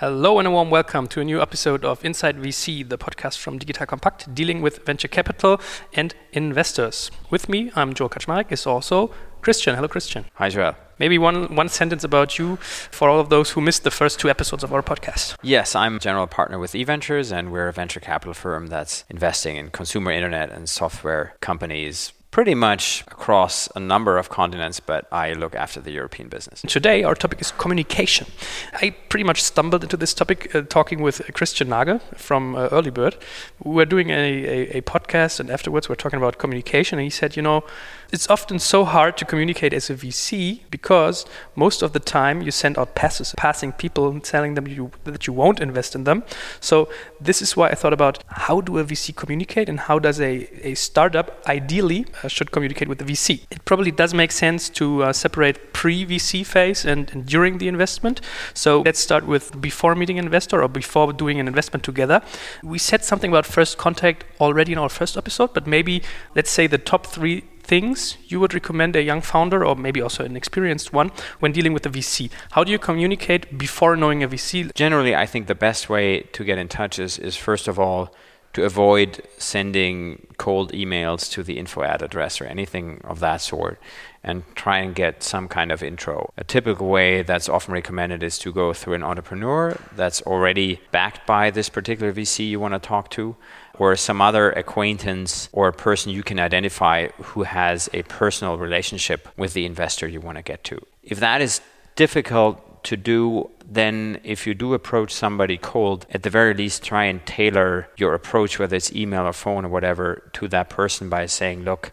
Hello and a warm welcome to a new episode of Inside VC, the podcast from Digital Kompakt, dealing with venture capital and investors. With me, I'm Joel Kaczmarek, is also Christian. Hello, Christian. Hi, Joel. Maybe one, one sentence about you for all of those who missed the first two episodes of our podcast. Yes, I'm general partner with e.ventures, and we're a venture capital firm that's investing in consumer internet and software companies pretty much across a number of continents, but I look after the European business. Today, our topic is communication. I pretty much stumbled into this topic uh, talking with Christian Nagel from uh, Earlybird. We were doing a, a, a, podcast, and afterwards, we are talking about communication. And he said, You know, it's often so hard to communicate as a VC because most of the time you send out passes, passing people and telling them you, that you won't invest in them. So, this is why I thought about how do a VC communicate and how does a, a startup ideally uh, should communicate with the VC. It probably does make sense to uh, separate pre-VC phase and, and, during the investment. So let's start with before meeting an investor or before doing an investment together. We said something about first contact already in our first episode, but maybe let's say the top three things you would recommend a young founder or maybe also an experienced one when dealing with a VC? How do you communicate before knowing a VC? Generally, I think the best way to get in touch is, is first of all to avoid sending cold emails to the info ad address or anything of that sort and try and get some kind of intro. A typical way that's often recommended is to go through an entrepreneur that's already backed by this particular VC you want to talk to or some other acquaintance or a person you can identify who has a personal relationship with the investor you want to get to. If that is difficult to do, then if you do approach somebody cold, at the very least try and tailor your approach, whether it's email or phone or whatever, to that person by saying, look,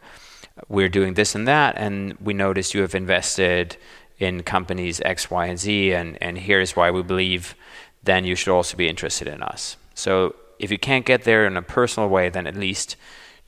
we're doing this and that, and we noticed you have invested in companies X, Y, and Z, and, and here's why we believe then you should also be interested in us. So if you can't get there in a personal way, then at least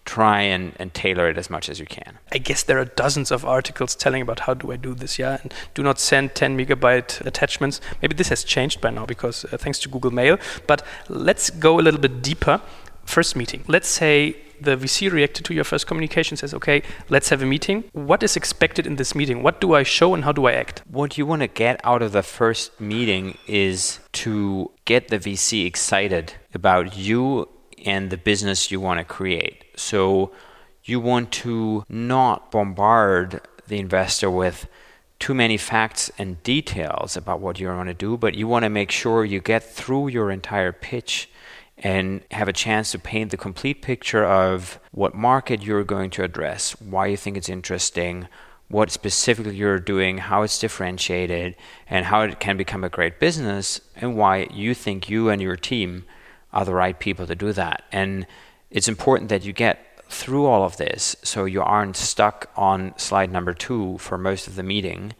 try and, and tailor it as much as you can. I guess there are dozens of articles telling about how do I do this, yeah, and do not send 10 megabyte attachments. Maybe this has changed by now because uh, thanks to Google Mail. But let's go a little bit deeper. First meeting. Let's say the VC reacted to your first communication, says, okay, let's have a meeting. What is expected in this meeting? What do I show and how do I act? What you want to get out of the first meeting is to get the VC excited about you and the business you want to create. So you want to not bombard the investor with too many facts and details about what you want to do, but you want to make sure you get through your entire pitch and have a chance to paint the complete picture of what market you're going to address, why you think it's interesting, what specifically you're doing, how it's differentiated, and how it can become a great business, and why you think you and your team are the right people to do that. And it's important that you get through all of this so you aren't stuck on slide number two for most of the meeting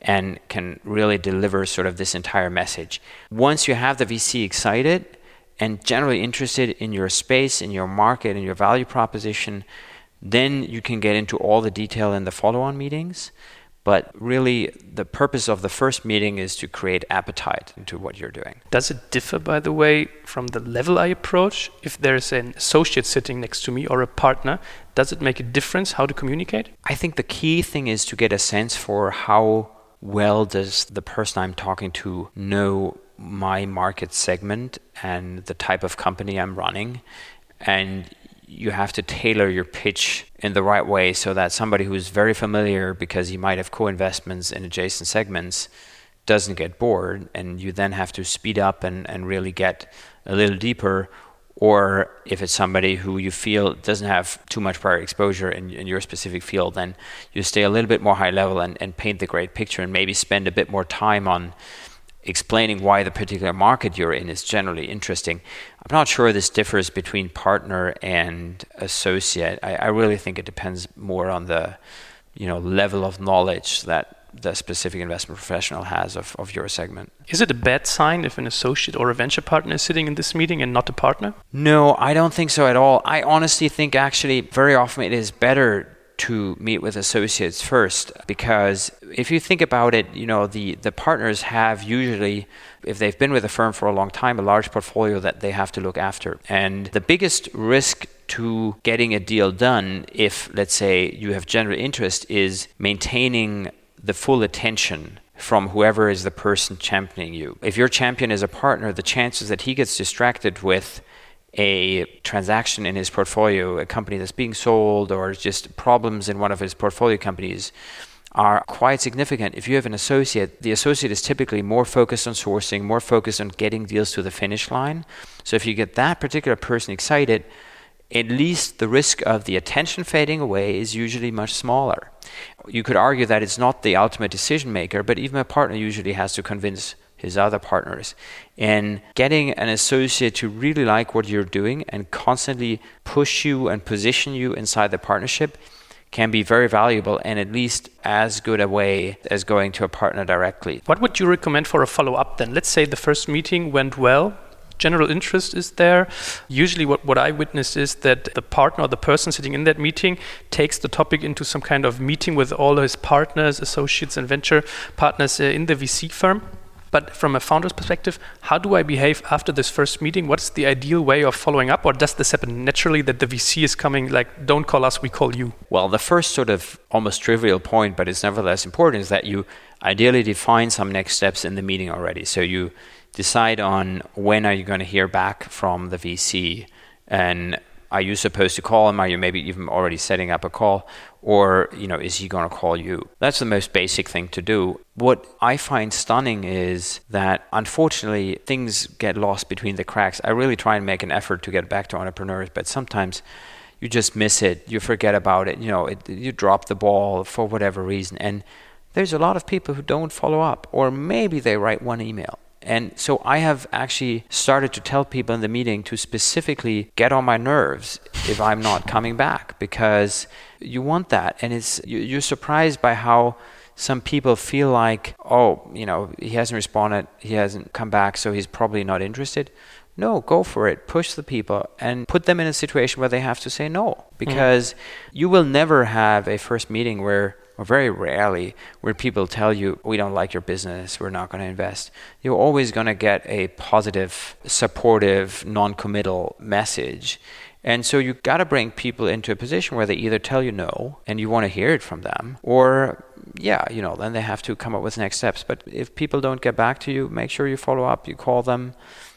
and can really deliver sort of this entire message. Once you have the VC excited and generally interested in your space, in your market, in your value proposition, then you can get into all the detail in the follow on meetings. But really, the purpose of the first meeting is to create appetite into what you're doing. Does it differ, by the way, from the level I approach? If there's an associate sitting next to me or a partner, does it make a difference how to communicate? I think the key thing is to get a sense for how well does the person I'm talking to know my market segment and the type of company I'm running. And you have to tailor your pitch in the right way so that somebody who's very familiar because you might have co-investments in adjacent segments doesn't get bored and you then have to speed up and, and really get a little deeper or if it's somebody who you feel doesn't have too much prior exposure in, in your specific field then you stay a little bit more high level and, and paint the great picture and maybe spend a bit more time on explaining why the particular market you're in is generally interesting. I'm not sure this differs between partner and associate. I, I really think it depends more on the you know level of knowledge that the specific investment professional has of, of your segment. Is it a bad sign if an associate or a venture partner is sitting in this meeting and not a partner? No, I don't think so at all. I honestly think actually very often it is better to meet with associates first because if you think about it, you know, the, the partners have usually, if they've been with a firm for a long time, a large portfolio that they have to look after. And the biggest risk to getting a deal done, if let's say you have general interest, is maintaining the full attention from whoever is the person championing you. If your champion is a partner, the chances that he gets distracted with a transaction in his portfolio, a company that's being sold, or just problems in one of his portfolio companies are quite significant. If you have an associate, the associate is typically more focused on sourcing, more focused on getting deals to the finish line. So if you get that particular person excited, at least the risk of the attention fading away is usually much smaller. You could argue that it's not the ultimate decision maker, but even a partner usually has to convince his other partners. And getting an associate to really like what you're doing and constantly push you and position you inside the partnership can be very valuable and at least as good a way as going to a partner directly. What would you recommend for a follow up then? Let's say the first meeting went well, general interest is there. Usually, what, what I witnessed is that the partner or the person sitting in that meeting takes the topic into some kind of meeting with all his partners, associates, and venture partners uh, in the VC firm. But from a founder's perspective, how do I behave after this first meeting? What's the ideal way of following up? Or does this happen naturally that the VC is coming, like, don't call us, we call you? Well, the first sort of almost trivial point, but it's nevertheless important, is that you ideally define some next steps in the meeting already. So you decide on when are you going to hear back from the VC and are you supposed to call him? Are you maybe even already setting up a call? Or, you know, is he going to call you? That's the most basic thing to do. What I find stunning is that unfortunately things get lost between the cracks. I really try and make an effort to get back to entrepreneurs, but sometimes you just miss it. You forget about it. You know, it, you drop the ball for whatever reason. And there's a lot of people who don't follow up, or maybe they write one email and so I have actually started to tell people in the meeting to specifically get on my nerves if I'm not coming back because you want that. And it's you're surprised by how some people feel like, oh, you know, he hasn't responded, he hasn't come back, so he's probably not interested. No, go for it. Push the people and put them in a situation where they have to say no. Mm. Because mm. you will never have a first meeting where or very rarely, where people tell you, we don't like your business, we're not going to invest. You're always going to get a positive, supportive, non committal message. And so you got to bring people into a position where they either tell you no and you want to hear it from them, or yeah, you know, then they have to come up with next steps. But if people don't get back to you, make sure you follow up, you call them,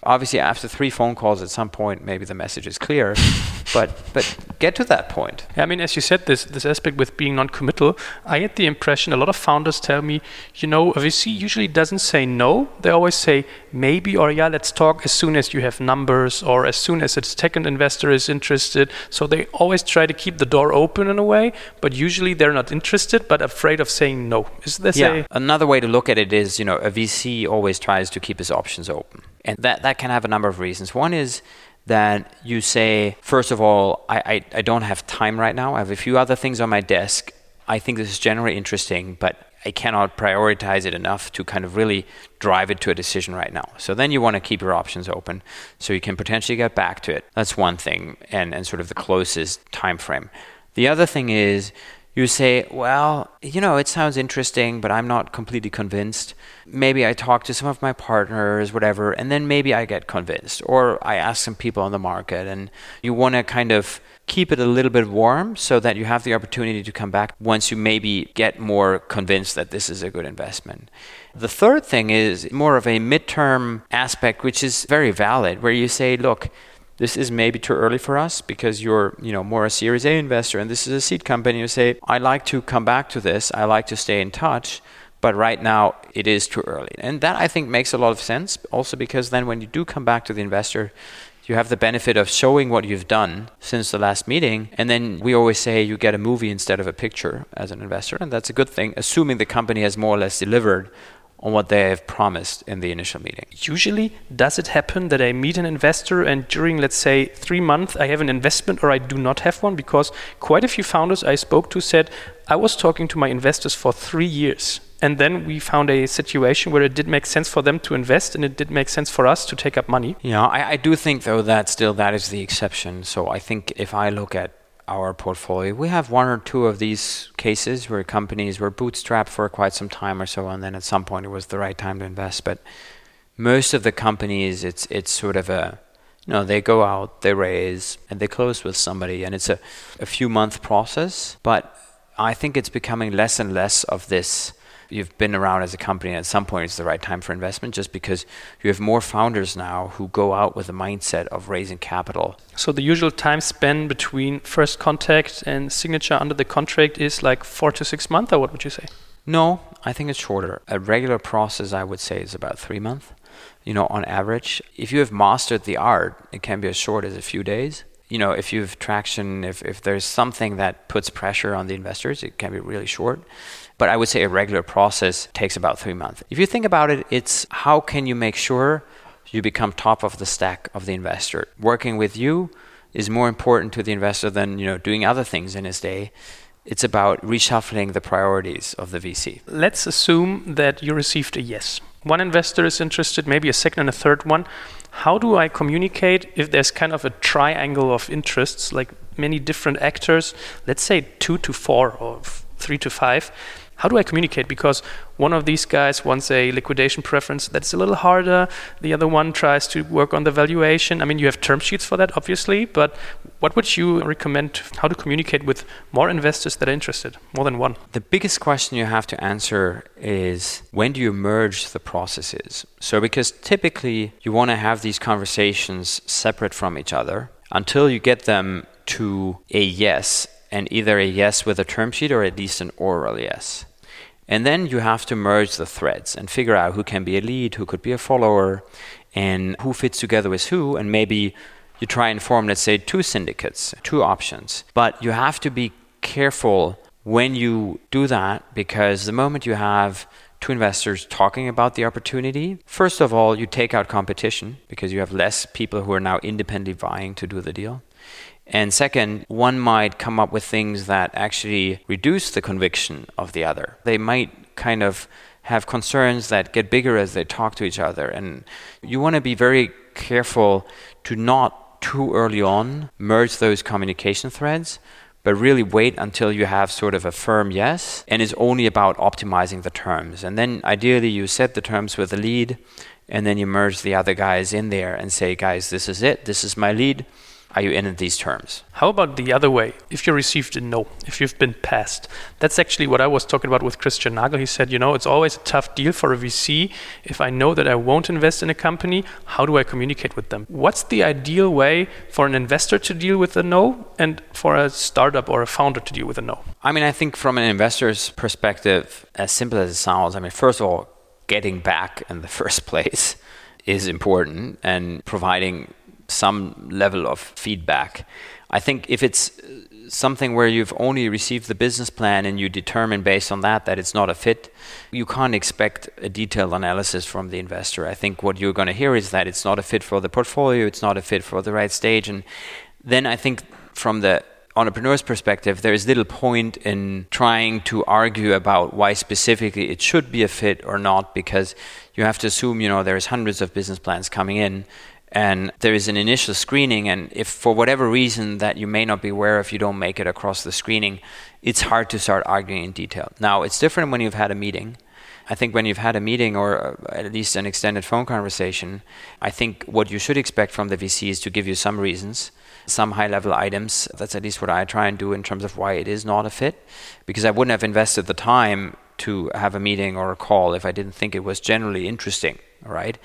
obviously after three phone calls at some point maybe the message is clear but but get to that point. Yeah, i mean as you said this this aspect with being non-committal i get the impression a lot of founders tell me you know a vc usually doesn't say no. They always say maybe or yeah let's talk as soon as you have numbers or as soon as a second investor is interested. So they always try to keep the door open in a way but usually they're not interested but afraid of saying no. Is this yeah. Another way to look at it is you know a vc always tries to keep his options open and that, that can have a number of reasons. One is that you say, first of all, I, I, I don't have time right now. I have a few other things on my desk. I think this is generally interesting, but I cannot prioritize it enough to kind of really drive it to a decision right now. So then you want to keep your options open so you can potentially get back to it. That's one thing and, and sort of the closest time frame. The other thing is you say, well, you know, it sounds interesting, but I'm not completely convinced. Maybe I talk to some of my partners, whatever, and then maybe I get convinced. Or I ask some people on the market, and you want to kind of keep it a little bit warm so that you have the opportunity to come back once you maybe get more convinced that this is a good investment. The third thing is more of a midterm aspect, which is very valid, where you say, look, this is maybe too early for us because you're you know more a series a investor and this is a seed company you say i like to come back to this i like to stay in touch but right now it is too early and that i think makes a lot of sense also because then when you do come back to the investor you have the benefit of showing what you've done since the last meeting. And then we always say you get a movie instead of a picture as an investor. And that's a good thing, assuming the company has more or less delivered on what they have promised in the initial meeting. Usually, does it happen that I meet an investor and during, let's say, three months, I have an investment or I do not have one? Because quite a few founders I spoke to said, I was talking to my investors for three years. And then we found a situation where it did make sense for them to invest and it did make sense for us to take up money. Yeah, I, I do think, though, that still that is the exception. So I think if I look at our portfolio. We have one or two of these cases where companies were bootstrapped for quite some time or so, and then at some point it was the right time to invest. But most of the companies, it's it's sort of a know they go out, they raise, and they close with somebody, and it's a, a few month process. But I think it's becoming less and less of this you've been around as a company and at some point it's the right time for investment just because you have more founders now who go out with a mindset of raising capital. So the usual time span between first contact and signature under the contract is like four to six months, or what would you say? No, I think it's shorter. A regular process, I would say, is about three months, you know, on average. If you have mastered the art, it can be as short as a few days. You know, if you have traction, if, if there's something that puts pressure on the investors, it can be really short. But I would say a regular process takes about three months. If you think about it, it's how can you make sure you become top of the stack of the investor? Working with you is more important to the investor than, you know, doing other things in his day it's about reshuffling the priorities of the VC. Let's assume that you received a yes. One investor is interested, maybe a second and a third one. How do I communicate if there's kind of a triangle of interests, like many different actors, let's say two to four or three to five? How do I communicate? Because one of these guys wants a liquidation preference that's a little harder. The other one tries to work on the valuation. I mean, you have term sheets for that, obviously, but what would you recommend how to communicate with more investors that are interested, more than one? The biggest question you have to answer is when do you merge the processes? So, because typically you want to have these conversations separate from each other until you get them to a yes and either a yes with a term sheet or at least an oral yes. And then you have to merge the threads and figure out who can be a lead, who could be a follower, and who fits together with who. And maybe you try and form, let's say, two syndicates, two options. But you have to be careful when you do that because the moment you have two investors talking about the opportunity, first of all, you take out competition because you have less people who are now independently vying to do the deal. And second, one might come up with things that actually reduce the conviction of the other. They might kind of have concerns that get bigger as they talk to each other. And you want to be very careful to not too early on merge those communication threads, but really wait until you have sort of a firm yes. And it's only about optimizing the terms. And then ideally, you set the terms with the lead, and then you merge the other guys in there and say, guys, this is it, this is my lead are you in these terms? How about the other way? If you received a no, if you've been passed, that's actually what I was talking about with Christian Nagel. He said, you know, it's always a tough deal for a VC. If I know that I won't invest in a company, how do I communicate with them? What's the ideal way for an investor to deal with a no and for a startup or a founder to deal with a no? I mean, I think from an investor's perspective, as simple as it sounds, I mean, first of all, getting back in the first place is important and providing some level of feedback. I think if it's uh, something where you've only received the business plan and you determine based on that that it's not a fit, you can't expect a detailed analysis from the investor. I think what you're going to hear is that it's not a fit for the portfolio, it's not a fit for the right stage. And then I think from the entrepreneur's perspective, there is little point in trying to argue about why specifically it should be a fit or not, because you have to assume, you know, there's hundreds of business plans coming in and there is an initial screening and if for whatever reason that you may not be aware of you don't make it across the screening it's hard to start arguing in detail. Now it's different when you've had a meeting. I think when you've had a meeting or uh, at least an extended phone conversation i think what you should expect from the vc is to give you some reasons some high level items. That's at least what i try and do in terms of why it is not a fit because i wouldn't have invested the time to have a meeting or a call if i didn't think it was generally interesting right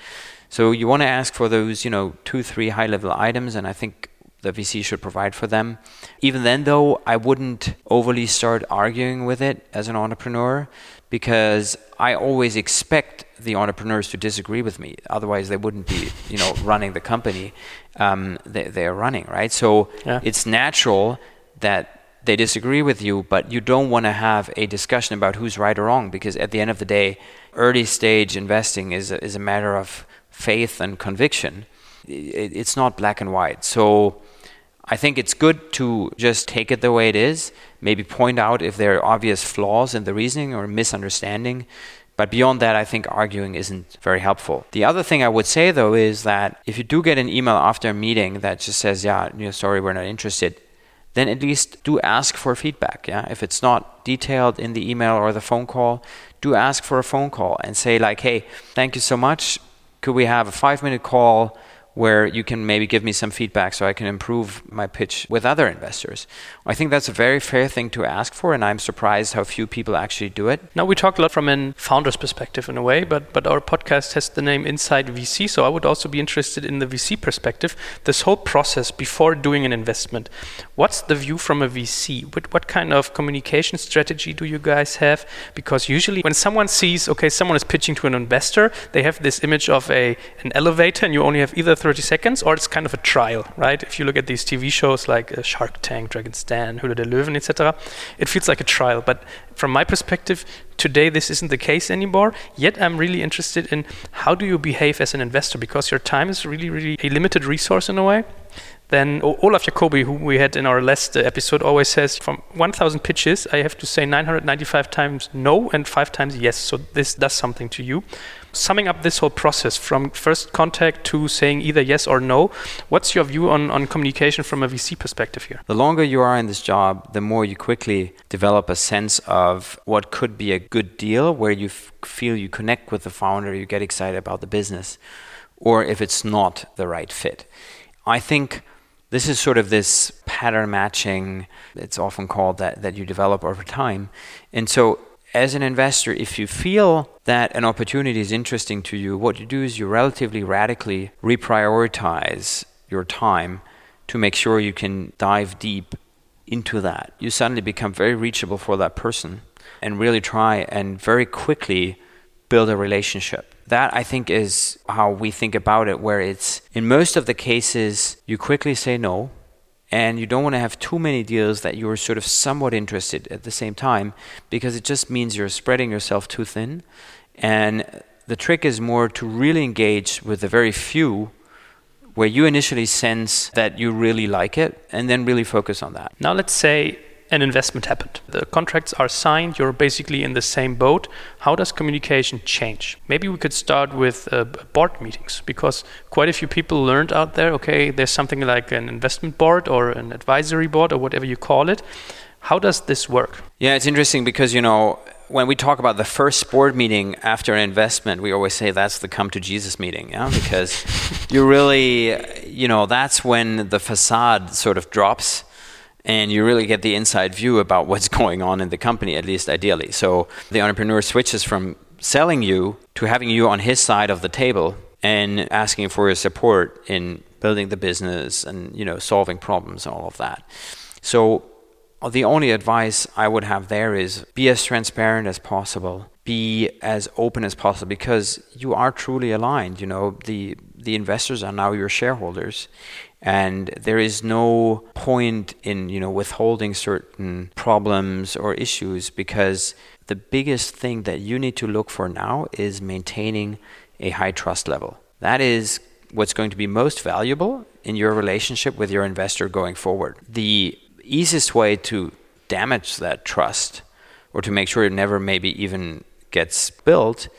so you want to ask for those, you know, two, three high level items, and I think the VC should provide for them. Even then, though, I wouldn't overly start arguing with it as an entrepreneur because I always expect the entrepreneurs to disagree with me. Otherwise, they wouldn't be, you know, running the company um, they, they're running, right? So yeah. it's natural that they disagree with you, but you don't want to have a discussion about who's right or wrong because at the end of the day, early stage investing is a, is a matter of faith and conviction. It's not black and white. So I think it's good to just take it the way it is, maybe point out if there are obvious flaws in the reasoning or misunderstanding. But beyond that, I think arguing isn't very helpful. The other thing I would say, though, is that if you do get an email after a meeting that just says, yeah, sorry, we're not interested, then at least do ask for feedback. Yeah, if it's not detailed in the email or the phone call, do ask for a phone call and say like, hey, thank you so much could we have a five minute call where you can maybe give me some feedback so I can improve my pitch with other investors. I think that's a very fair thing to ask for, and I'm surprised how few people actually do it. Now, we talk a lot from a founder's perspective in a way, but, but our podcast has the name Inside VC, so I would also be interested in the VC perspective. This whole process before doing an investment, what's the view from a VC? What, what kind of communication strategy do you guys have? Because usually when someone sees, okay, someone is pitching to an investor, they have this image of a an elevator, and you only have either 30 seconds or it's kind of a trial, right? If you look at these TV shows like uh, Shark Tank, Dragon's Den, Höhle der Löwen, etc., it feels like a trial. But from my perspective, today this isn't the case anymore. Yet I'm really interested in how do you behave as an investor because your time is really, really a limited resource in a way then Olaf Jacobi, who we had in our last episode, always says from 1,000 pitches, I have to say 995 times no and five times yes. So this does something to you. Summing up this whole process from first contact to saying either yes or no, what's your view on, on communication from a VC perspective here? The longer you are in this job, the more you quickly develop a sense of what could be a good deal where you feel you connect with the founder, you get excited about the business, or if it's not the right fit. I think this is sort of this pattern matching, it's often called that, that you develop over time. And so, as an investor, if you feel that an opportunity is interesting to you, what you do is you relatively radically reprioritize your time to make sure you can dive deep into that. You suddenly become very reachable for that person and really try and very quickly build a relationship that I think is how we think about it, where it's in most of the cases, you quickly say no, and you don't want to have too many deals that you're sort of somewhat interested at the same time, because it just means you're spreading yourself too thin. And the trick is more to really engage with the very few where you initially sense that you really like it and then really focus on that. Now, let's say an investment happened. The contracts are signed, you're basically in the same boat. How does communication change? Maybe we could start with uh, board meetings because quite a few people learned out there okay, there's something like an investment board or an advisory board or whatever you call it. How does this work? Yeah, it's interesting because, you know, when we talk about the first board meeting after an investment, we always say that's the come to Jesus meeting, yeah, because you really, you know, that's when the facade sort of drops and you really get the inside view about what's going on in the company, at least ideally. So the entrepreneur switches from selling you to having you on his side of the table and asking for your support in building the business and you know solving problems and all of that. So uh, the only advice I would have there is be as transparent as possible, be as open as possible because you are truly aligned. You know, the the investors are now your shareholders and there is no point in you know withholding certain problems or issues because the biggest thing that you need to look for now is maintaining a high trust level. That is what's going to be most valuable in your relationship with your investor going forward. The easiest way to damage that trust or to make sure it never maybe even gets built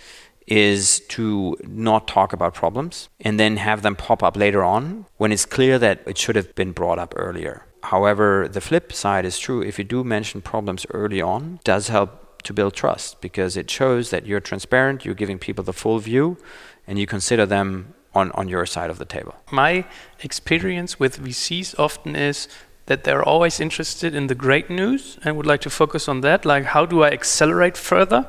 is to not talk about problems and then have them pop up later on when it's clear that it should have been brought up earlier. However, the flip side is true. If you do mention problems early on, does help to build trust because it shows that you're transparent, you're giving people the full view, and you consider them on, on your side of the table. My experience with VCs often is that they're always interested in the great news and would like to focus on that. Like, how do I accelerate further?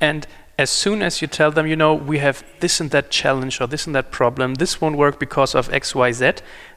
And as soon as you tell them, you know, we have this and that challenge or this and that problem, this won't work because of X, Y, Z,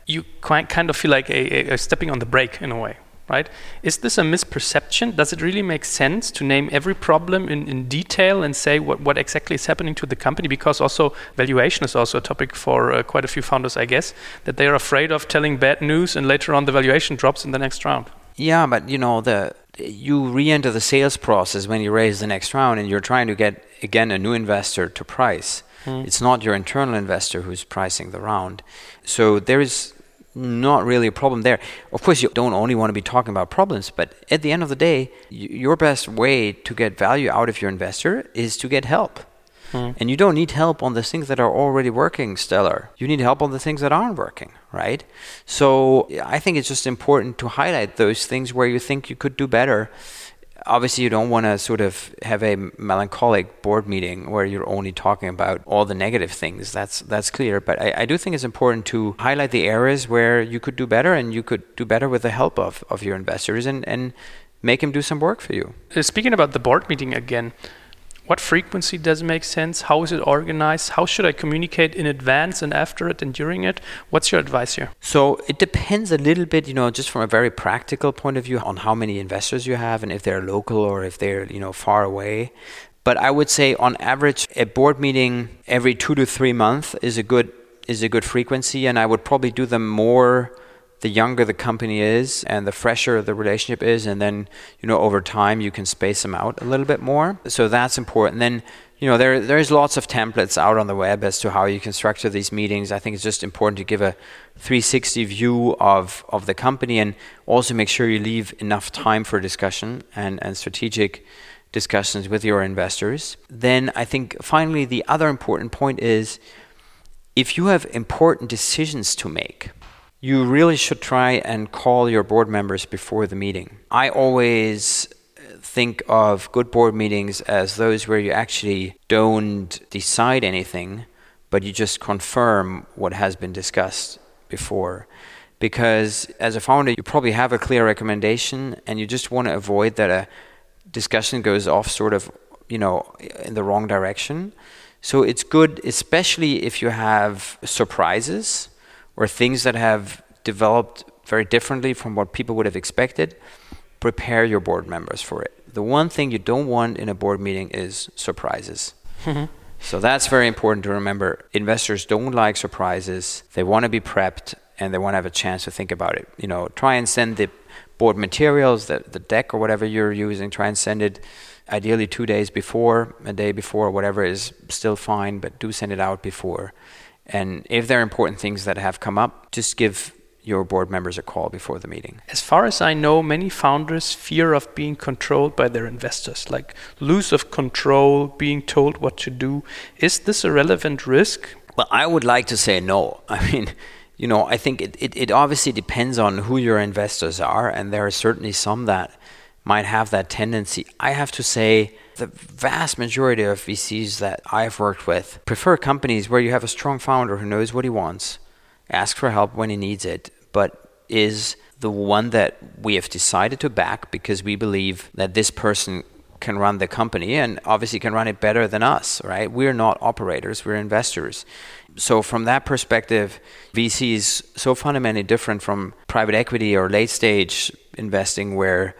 you kind of feel like a, a, a stepping on the brake in a way, right? Is this a misperception? Does it really make sense to name every problem in, in detail and say what, what exactly is happening to the company? Because also valuation is also a topic for uh, quite a few founders, I guess, that they are afraid of telling bad news and later on the valuation drops in the next round. Yeah, but you know the you re-enter the sales process when you raise the next round, and you're trying to get again a new investor to price. Mm. It's not your internal investor who's pricing the round, so there is not really a problem there. Of course, you don't only want to be talking about problems, but at the end of the day, your best way to get value out of your investor is to get help. Mm. And you don't need help on the things that are already working stellar. You need help on the things that aren't working, right? So I think it's just important to highlight those things where you think you could do better. obviously you don't want to sort of have a melancholic board meeting where you're only talking about all the negative things that's that's clear but I, I, do think it's important to highlight the areas where you could do better and you could do better with the help of, of your investors and, and make them do some work for you uh, speaking about the board meeting again what frequency does make sense? How is it organized? How should I communicate in advance and after it and during it? What's your advice here? So it depends a little bit, you know, just from a very practical point of view on how many investors you have and if they're local or if they're, you know, far away. But I would say on average a board meeting every 2 to 3 months is a good is a good frequency and I would probably do them more the younger the company is and the fresher the relationship is and then you know over time you can space them out a little bit more. So that's important. Then you know there there's lots of templates out on the web as to how you can structure these meetings. I think it's just important to give a 360 view of of the company and also make sure you leave enough time for discussion and and strategic discussions with your investors. Then i think finally the other important point is if you have important decisions to make you really should try and call your board members before the meeting. I always think of good board meetings as those where you actually don't decide anything, but you just confirm what has been discussed before. Because as a founder, you probably have a clear recommendation and you just want to avoid that a discussion goes off sort of, you know, in the wrong direction. So it's good, especially if you have surprises or things that have developed very differently from what people would have expected, prepare your board members for it. The one thing you don't want in a board meeting is surprises. Mm-hmm. So that's very important to remember. Investors don't like surprises. They want to be prepped and they want to have a chance to think about it. You know, try and send the board materials, the, the deck or whatever you're using, try and send it ideally two days before, a day before, whatever is still fine, but do send it out before. And if there are important things that have come up, just give your board members a call before the meeting. As far as I know, many founders fear of being controlled by their investors, like lose of control, being told what to do. Is this a relevant risk? Well, I would like to say no. I mean, you know, I think it, it, it obviously depends on who your investors are, and there are certainly some that might have that tendency. I have to say, the vast majority of VCs that I've worked with prefer companies where you have a strong founder who knows what he wants, asks for help when he needs it, but is the one that we have decided to back because we believe that this person can run the company and obviously can run it better than us, right? We're not operators, we're investors. So, from that perspective, VC is so fundamentally different from private equity or late stage investing where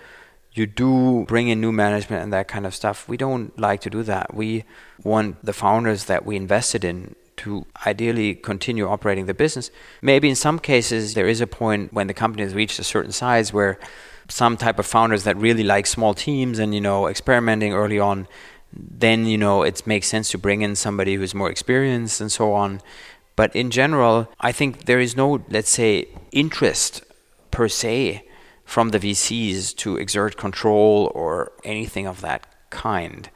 you do bring in new management and that kind of stuff. We don't like to do that. We want the founders that we invested in to ideally continue operating the business. Maybe in some cases there is a point when the company has reached a certain size where some type of founders that really like small teams and you know experimenting early on then you know it makes sense to bring in somebody who's more experienced and so on but in general i think there is no let's say interest per se from the VCs to exert control or anything of that kind.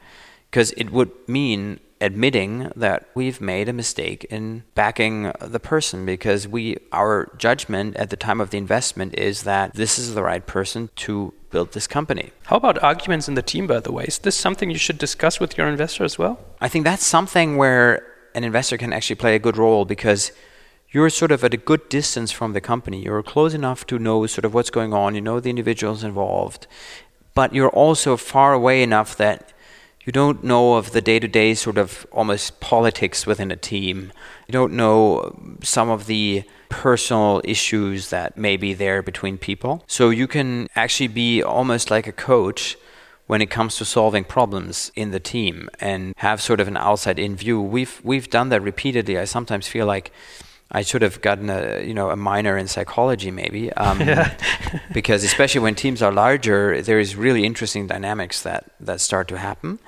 Because it would mean admitting that we've made a mistake in backing the person because we our judgment at the time of the investment is that this is the right person to build this company. How about arguments in the team by the way? Is this something you should discuss with your investor as well? I think that's something where an investor can actually play a good role because you're sort of at a good distance from the company. You're close enough to know sort of what's going on. You know the individuals involved, but you're also far away enough that you don't know of the day-to-day sort of almost politics within a team. You don't know some of the personal issues that may be there between people. So you can actually be almost like a coach when it comes to solving problems in the team and have sort of an outside in view. We've we've done that repeatedly. I sometimes feel like I should have gotten a you know a minor in psychology maybe um, because especially when teams are larger there is really interesting dynamics that that start to happen.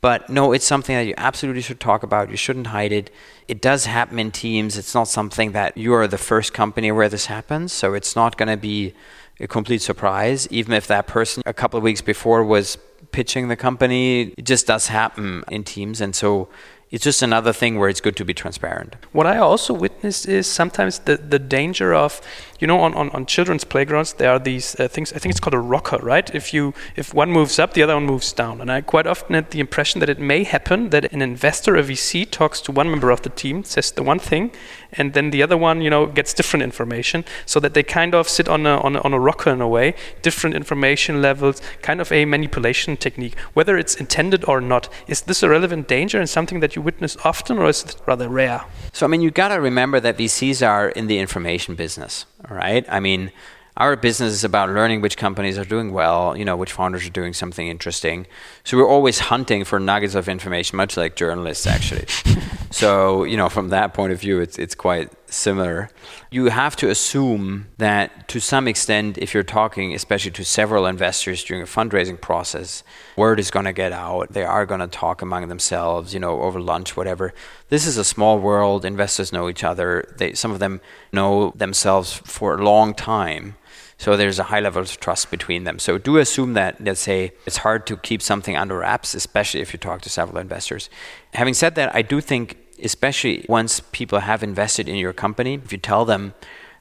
But no it's something that you absolutely should talk about. You shouldn't hide it. It does happen in teams. It's not something that you are the first company where this happens so it's not going to be a complete surprise. Even if that person a couple of weeks before was pitching the company it just does happen in teams. And so it's just another thing where it's good to be transparent. What I also witnessed is sometimes the, the danger of, you know, on, on, on children's playgrounds, there are these uh, things. I think it's called a rocker, right? If you if one moves up, the other one moves down. And I quite often had the impression that it may happen that an investor, a VC, talks to one member of the team, says the one thing, and then the other one, you know, gets different information, so that they kind of sit on a on a, on a rocker in a way, different information levels, kind of a manipulation technique. Whether it's intended or not, is this a relevant danger and something that you witness often, or is it rather rare? So I mean, you got to remember that VCs are in the information business, right? I mean our business is about learning which companies are doing well, you know, which founders are doing something interesting. So we're always hunting for nuggets of information, much like journalists actually. so, you know, from that point of view, it's it's quite similar. You have to assume that to some extent, if you're talking, especially to several investors during a fundraising process, word is going to get out. They are going to talk among themselves, you know, over lunch, whatever. This is a small world. Investors know each other. They, some of them know themselves for a long time. So there's a high level of trust between them. So do assume that, let's say, it's hard to keep something under wraps, especially if you talk to several investors. Having said that, I do think, especially once people have invested in your company, if you tell them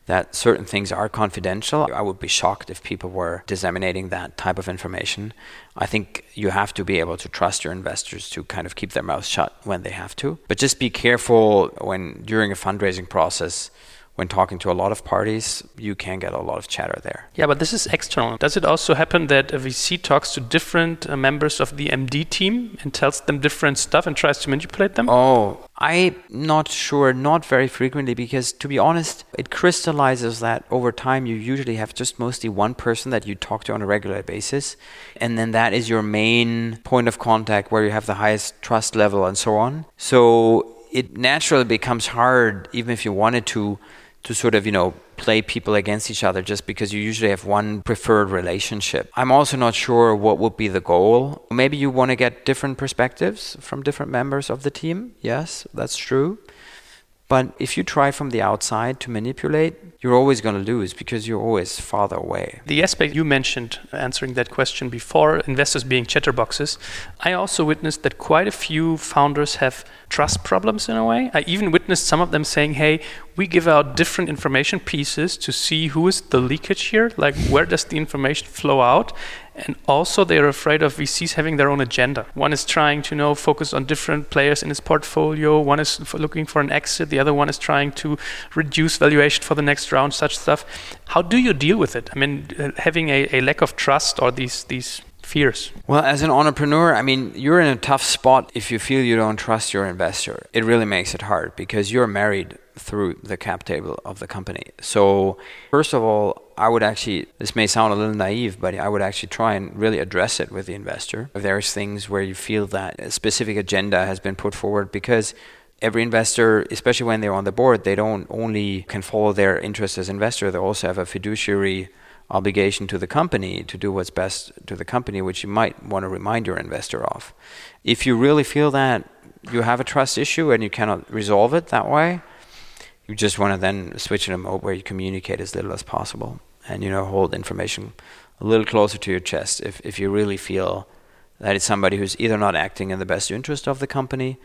that certain things are confidential, I would be shocked if people were disseminating that type of information. I think you have to be able to trust your investors to kind of keep their mouths shut when they have to. But just be careful when during a fundraising process when talking to a lot of parties, you can get a lot of chatter there. Yeah, but this is external. Does it also happen that a VC talks to different uh, members of the MD team and tells them different stuff and tries to manipulate them? Oh, I'm not sure, not very frequently, because to be honest, it crystallizes that over time you usually have just mostly one person that you talk to on a regular basis. And then that is your main point of contact where you have the highest trust level and so on. So it naturally becomes hard, even if you wanted to to sort of, you know, play people against each other just because you usually have one preferred relationship. I'm also not sure what would be the goal. Maybe you want to get different perspectives from different members of the team. Yes, that's true. But if you try from the outside to manipulate, you're always going to lose because you're always farther away. The aspect you mentioned answering that question before, investors being chatterboxes, I also witnessed that quite a few founders have trust problems in a way. I even witnessed some of them saying, hey, we give out different information pieces to see who is the leakage here, like where does the information flow out, and also they're afraid of VCs having their own agenda. One is trying to you know focus on different players in his portfolio. One is looking for an exit. The other one is trying to reduce valuation for the next round. Such stuff. How do you deal with it? I mean, uh, having a, a lack of trust or these these fears? Well, as an entrepreneur, I mean, you're in a tough spot if you feel you don't trust your investor. It really makes it hard because you're married through the cap table of the company. So, first of all, I would actually, this may sound a little naive, but I would actually try and really address it with the investor. If there's things where you feel that a specific agenda has been put forward, because every investor, especially when they're on the board, they don't only can follow their interest as investor, they also have a fiduciary obligation to the company to do what's best to the company, which you might want to remind your investor of. If you really feel that you have a trust issue and you cannot resolve it that way, you just want to then switch in a mode where you communicate as little as possible and you know hold information a little closer to your chest if, if you really feel that it's somebody who's either not acting in the best interest of the company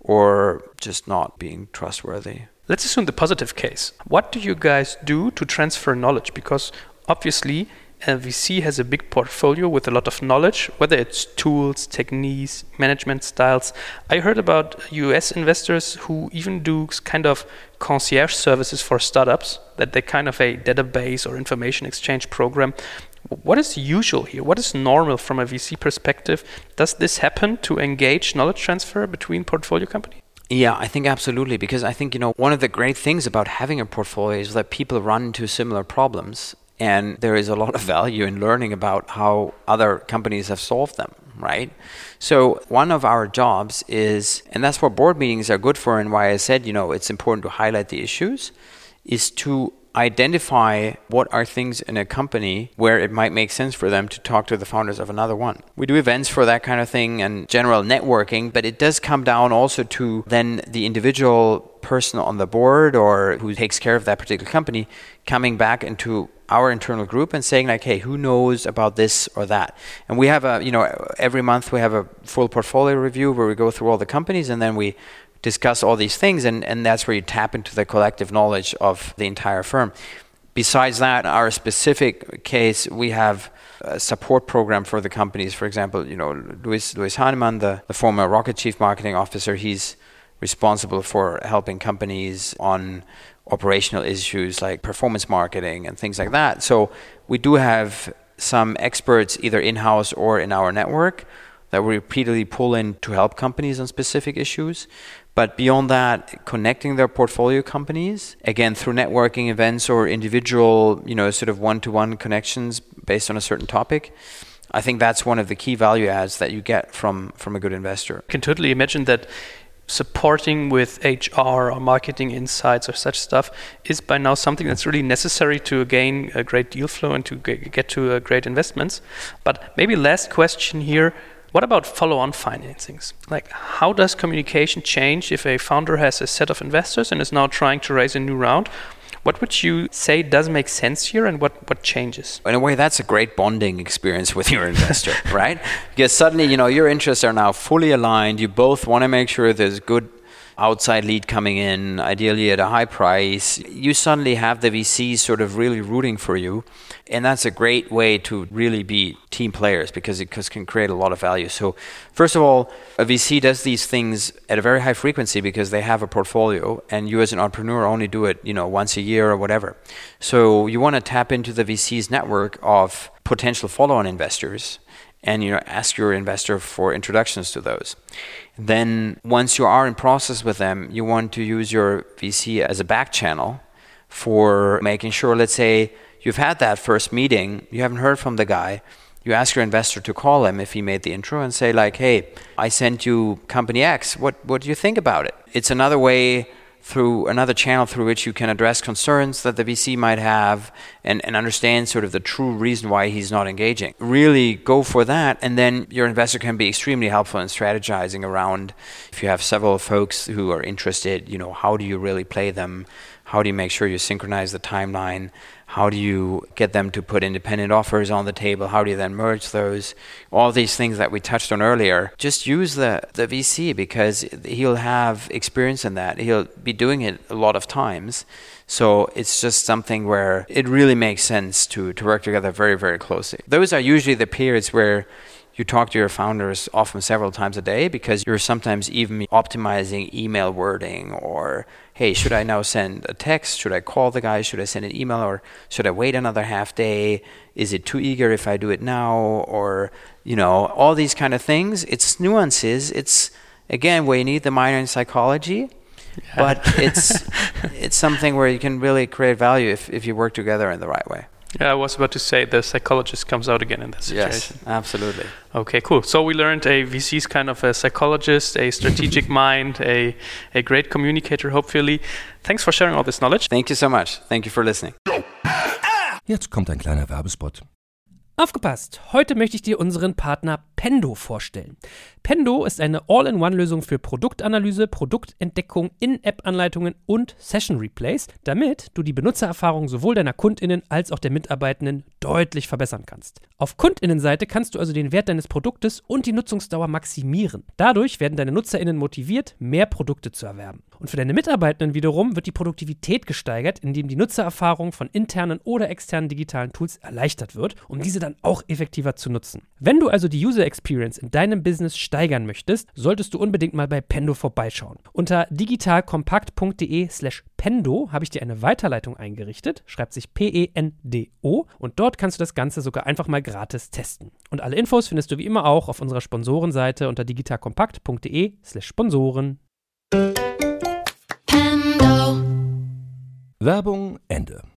or just not being trustworthy. Let's assume the positive case. What do you guys do to transfer knowledge? Because obviously, uh, VC has a big portfolio with a lot of knowledge, whether it's tools, techniques, management styles. I heard about US investors who even do kind of concierge services for startups, that they kind of a database or information exchange program. What is usual here? What is normal from a VC perspective? Does this happen to engage knowledge transfer between portfolio companies? Yeah, I think absolutely. Because I think, you know, one of the great things about having a portfolio is that people run into similar problems and there is a lot of value in learning about how other companies have solved them right so one of our jobs is and that's what board meetings are good for and why i said you know it's important to highlight the issues is to identify what are things in a company where it might make sense for them to talk to the founders of another one. We do events for that kind of thing and general networking, but it does come down also to then the individual person on the board or who takes care of that particular company coming back into our internal group and saying like hey who knows about this or that and we have a you know every month we have a full portfolio review where we go through all the companies and then we discuss all these things and, and that's where you tap into the collective knowledge of the entire firm Besides that, our specific case, we have a support program for the companies. For example, you know, Luis, Luis Hanemann, the, the former Rocket Chief Marketing Officer, he's responsible for helping companies on operational issues like performance marketing and things like that. So we do have some experts either in-house or in our network that we repeatedly pull in to help companies on specific issues. But beyond that, connecting their portfolio companies, again, through networking events or individual, you know, sort of one to one connections based on a certain topic. I think that's one of the key value adds that you get from, from a good investor. I can totally imagine that supporting with HR or marketing insights or such stuff is by now something that's really necessary to gain a great deal flow and to get to great investments. But maybe last question here what about follow on financings? Like, how does communication change if a founder has a set of investors and is now trying to raise a new round? What would you say does make sense here and what, what changes? In a way, that's a great bonding experience with your investor, right? Because suddenly, you know, your interests are now fully aligned. You both want to make sure there's good outside lead coming in, ideally at a high price, you suddenly have the VC sort of really rooting for you. And that's a great way to really be team players because it can create a lot of value. So, first of all, a VC does these things at a very high frequency because they have a portfolio, and you as an entrepreneur only do it, you know, once a year or whatever. So, you want to tap into the VC's network of potential follow-on investors and you know ask your investor for introductions to those. Then once you are in process with them you want to use your vc as a back channel for making sure let's say you've had that first meeting you haven't heard from the guy you ask your investor to call him if he made the intro and say like hey i sent you company x. What what do you think about it? It's another way through another channel through which you can address concerns that the VC might have and, and understand sort of the true reason why he's not engaging. Really go for that, and then your investor can be extremely helpful in strategizing around if you have several folks who are interested, you know, how do you really play them? How do you make sure you synchronize the timeline? How do you get them to put independent offers on the table? How do you then merge those? All these things that we touched on earlier. Just use the, the VC because he'll have experience in that. He'll be doing it a lot of times. So it's just something where it really makes sense to, to work together very, very closely. Those are usually the periods where you talk to your founders often several times a day because you're sometimes even optimizing email wording or hey should i now send a text? Should i call the guy? Should i send an email? Or should i wait another half day? Is it too eager if i do it now? Or you know all these kind of things. It's nuances. It's again where you need the minor in psychology. Yeah. but it's it's something where you can really create value if, if you work together in the right way yeah, I was about to say the psychologist comes out again in that situation. Yes, absolutely. Okay, cool. So we learned a VC is kind of a psychologist, a strategic mind, a, a great communicator, hopefully. Thanks for sharing all this knowledge. Thank you so much. Thank you for listening. Jetzt kommt ein kleiner Werbespot. Aufgepasst! Heute möchte ich dir unseren Partner Pendo vorstellen. Pendo ist eine All-in-One-Lösung für Produktanalyse, Produktentdeckung, In-App-Anleitungen und Session-Replays, damit du die Benutzererfahrung sowohl deiner KundInnen als auch der Mitarbeitenden deutlich verbessern kannst. Auf KundInnenseite kannst du also den Wert deines Produktes und die Nutzungsdauer maximieren. Dadurch werden deine NutzerInnen motiviert, mehr Produkte zu erwerben. Und für deine Mitarbeitenden wiederum wird die Produktivität gesteigert, indem die Nutzererfahrung von internen oder externen digitalen Tools erleichtert wird, um diese dann auch effektiver zu nutzen. Wenn du also die User Experience in deinem Business steigern möchtest, solltest du unbedingt mal bei Pendo vorbeischauen. Unter digitalkompakt.de slash Pendo habe ich dir eine Weiterleitung eingerichtet, schreibt sich P-E-N-D-O und dort kannst du das Ganze sogar einfach mal gratis testen. Und alle Infos findest du wie immer auch auf unserer Sponsorenseite unter digitalkompakt.de slash Sponsoren. Werbung Ende.